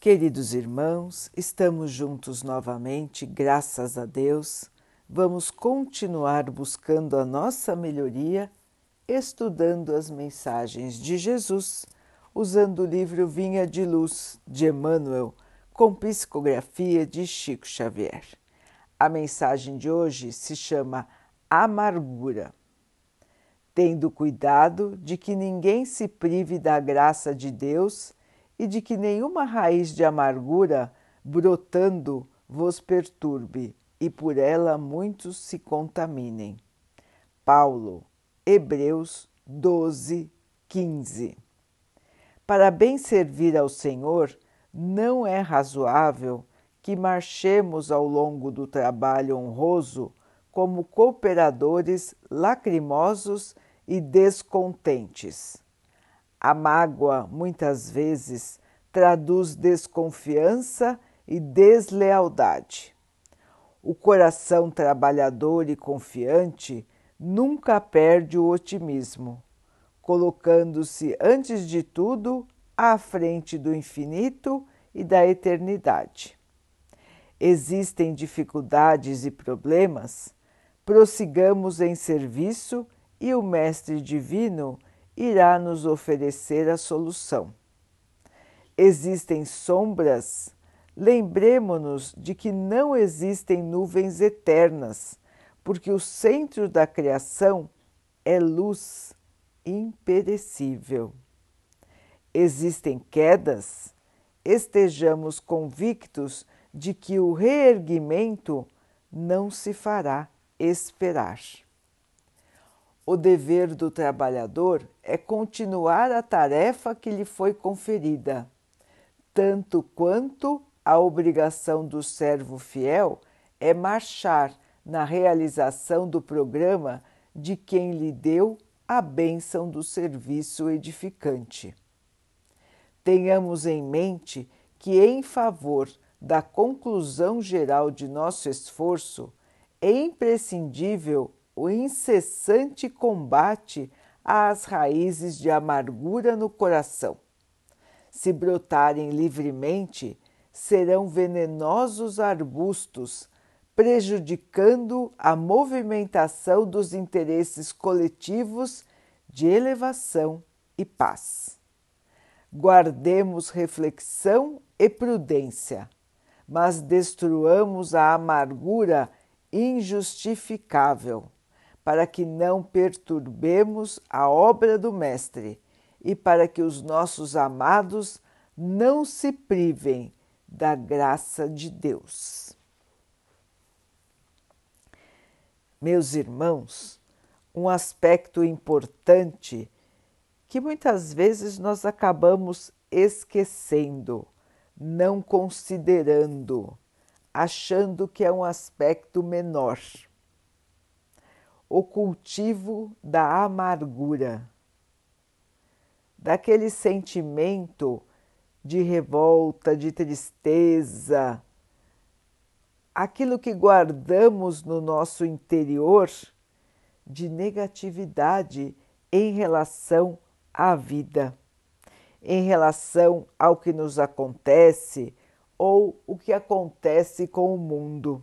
Queridos irmãos, estamos juntos novamente, graças a Deus. Vamos continuar buscando a nossa melhoria, estudando as mensagens de Jesus, usando o livro Vinha de Luz de Emmanuel, com psicografia de Chico Xavier. A mensagem de hoje se chama Amargura. Tendo cuidado de que ninguém se prive da graça de Deus e de que nenhuma raiz de amargura brotando vos perturbe e por ela muitos se contaminem. Paulo, Hebreus 12, 15. Para bem servir ao Senhor, não é razoável que marchemos ao longo do trabalho honroso como cooperadores lacrimosos e descontentes a mágoa, muitas vezes, traduz desconfiança e deslealdade. O coração trabalhador e confiante nunca perde o otimismo, colocando-se, antes de tudo, à frente do infinito e da eternidade. Existem dificuldades e problemas, prossigamos em serviço e o Mestre Divino irá nos oferecer a solução. Existem sombras, lembremos-nos de que não existem nuvens eternas, porque o centro da criação é luz imperecível. Existem quedas, estejamos convictos de que o reerguimento não se fará esperar. O dever do trabalhador é continuar a tarefa que lhe foi conferida, tanto quanto a obrigação do servo fiel é marchar na realização do programa de quem lhe deu a bênção do serviço edificante. Tenhamos em mente que, em favor da conclusão geral de nosso esforço, é imprescindível o incessante combate às raízes de amargura no coração. Se brotarem livremente, serão venenosos arbustos, prejudicando a movimentação dos interesses coletivos de elevação e paz. Guardemos reflexão e prudência, mas destruamos a amargura injustificável para que não perturbemos a obra do Mestre e para que os nossos amados não se privem da graça de Deus. Meus irmãos, um aspecto importante que muitas vezes nós acabamos esquecendo, não considerando, achando que é um aspecto menor o cultivo da amargura, daquele sentimento de revolta, de tristeza, aquilo que guardamos no nosso interior de negatividade em relação à vida, em relação ao que nos acontece ou o que acontece com o mundo.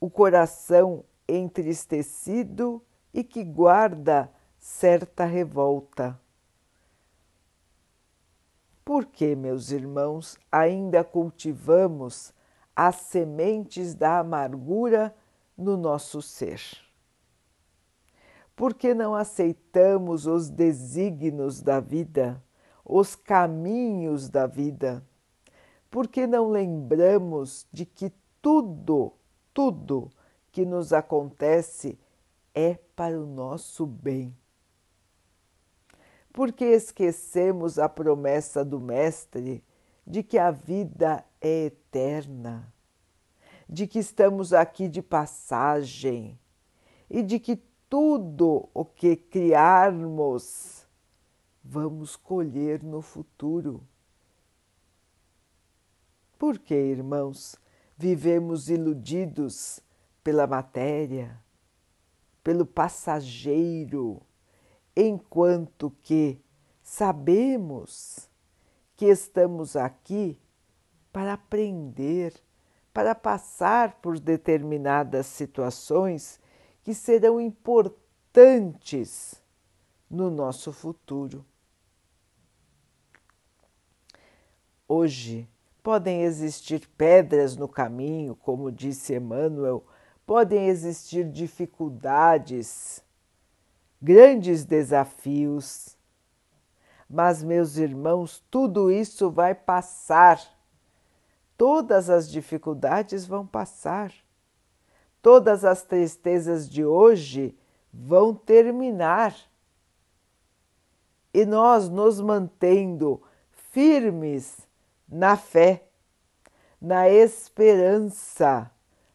O coração entristecido e que guarda certa revolta. Por que, meus irmãos, ainda cultivamos as sementes da amargura no nosso ser? Por que não aceitamos os desígnios da vida, os caminhos da vida? Por que não lembramos de que tudo, tudo que nos acontece é para o nosso bem. Porque esquecemos a promessa do Mestre de que a vida é eterna, de que estamos aqui de passagem e de que tudo o que criarmos vamos colher no futuro. Por que, irmãos, vivemos iludidos pela matéria, pelo passageiro, enquanto que sabemos que estamos aqui para aprender, para passar por determinadas situações que serão importantes no nosso futuro. Hoje podem existir pedras no caminho, como disse Emmanuel, podem existir dificuldades, grandes desafios. Mas, meus irmãos, tudo isso vai passar. Todas as dificuldades vão passar. Todas as tristezas de hoje vão terminar. E nós nos mantendo firmes na fé, na esperança,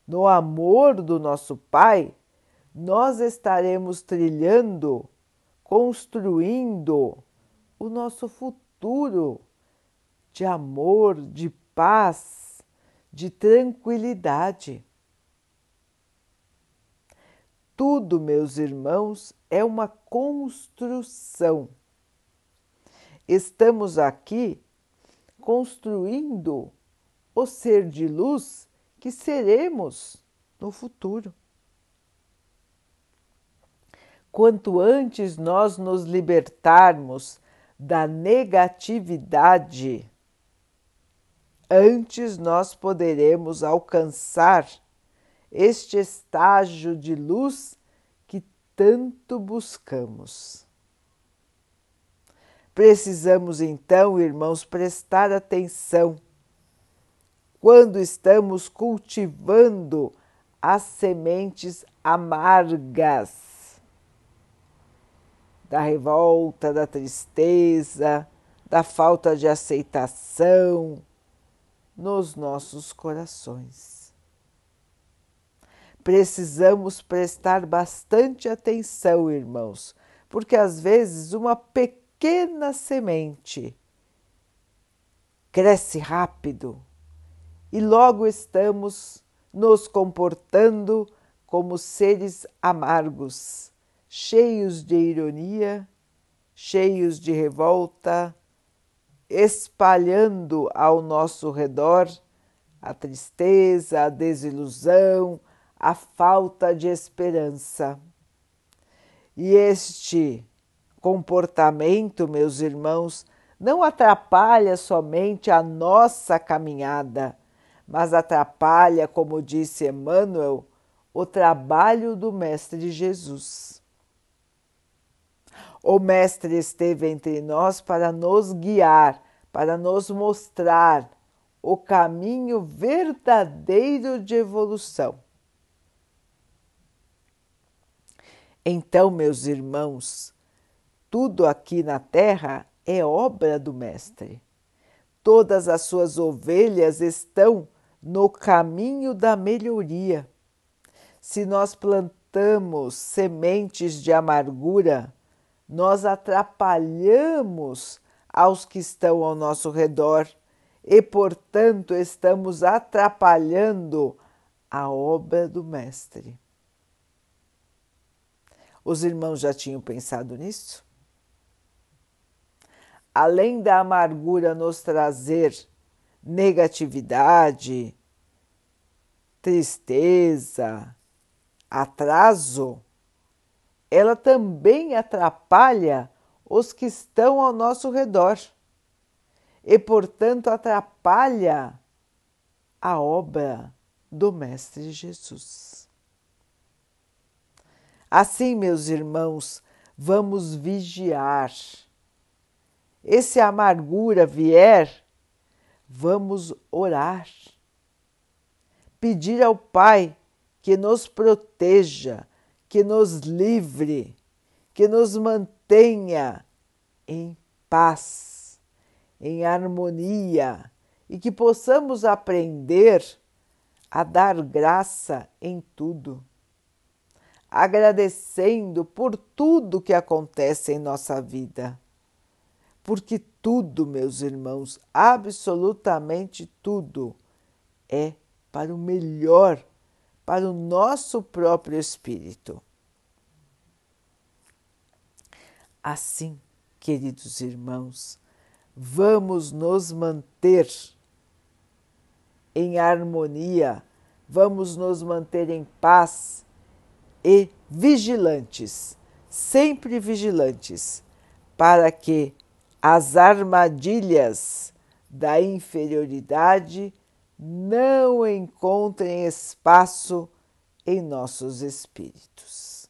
no amor do nosso Pai, nós estaremos trilhando, construindo o nosso futuro de amor, de paz, de tranquilidade. Tudo, meus irmãos, é uma construção. Estamos aqui construindo o ser de luz que seremos no futuro. Quanto antes nós nos libertarmos da negatividade, antes nós poderemos alcançar este estágio de luz que tanto buscamos. Precisamos então, irmãos, prestar atenção quando estamos cultivando as sementes amargas da revolta, da tristeza, da falta de aceitação nos nossos corações. Precisamos prestar bastante atenção, irmãos, porque às vezes uma pequena semente cresce rápido e logo estamos nos comportando como seres amargos, cheios de ironia, cheios de revolta, espalhando ao nosso redor a tristeza, a desilusão, a falta de esperança. E este comportamento, meus irmãos, não atrapalha somente a nossa caminhada, mas atrapalha, como disse Emmanuel, o trabalho do Mestre Jesus. O Mestre esteve entre nós para nos guiar, para nos mostrar o caminho verdadeiro de evolução. Então, meus irmãos, tudo aqui na terra é obra do Mestre. Todas as suas ovelhas estão no caminho da melhoria. Se nós plantamos sementes de amargura, nós atrapalhamos aos que estão ao nosso redor e, portanto, estamos atrapalhando a obra do Mestre. Os irmãos já tinham pensado nisso? além da amargura nos trazer negatividade, tristeza, atraso, ela também atrapalha os que estão ao nosso redor e, portanto, atrapalha a obra do Mestre Jesus. Assim, meus irmãos, vamos vigiar esse amargura vier, vamos orar. Pedir ao Pai que nos proteja, que nos livre, que nos mantenha em paz, em harmonia e que possamos aprender a dar graça em tudo, agradecendo por tudo que acontece em nossa vida porque tudo, meus irmãos, absolutamente tudo, é para o melhor, para o nosso próprio espírito. Assim, queridos irmãos, vamos nos manter em harmonia, vamos nos manter em paz e vigilantes, sempre vigilantes, para que as armadilhas da inferioridade não encontrem espaço em nossos espíritos.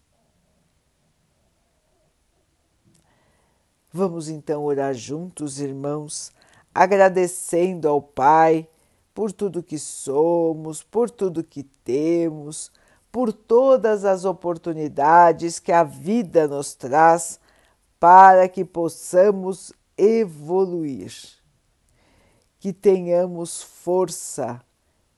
Vamos então orar juntos, irmãos, agradecendo ao Pai por tudo que somos, por tudo que temos, por todas as oportunidades que a vida nos traz para que possamos evoluir, que tenhamos força,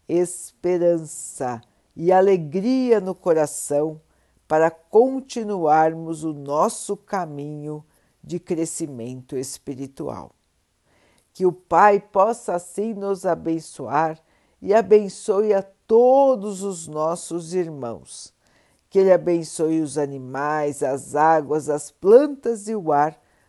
esperança e alegria no coração para continuarmos o nosso caminho de crescimento espiritual. Que o Pai possa assim nos abençoar e abençoe a todos os nossos irmãos. Que Ele abençoe os animais, as águas, as plantas e o ar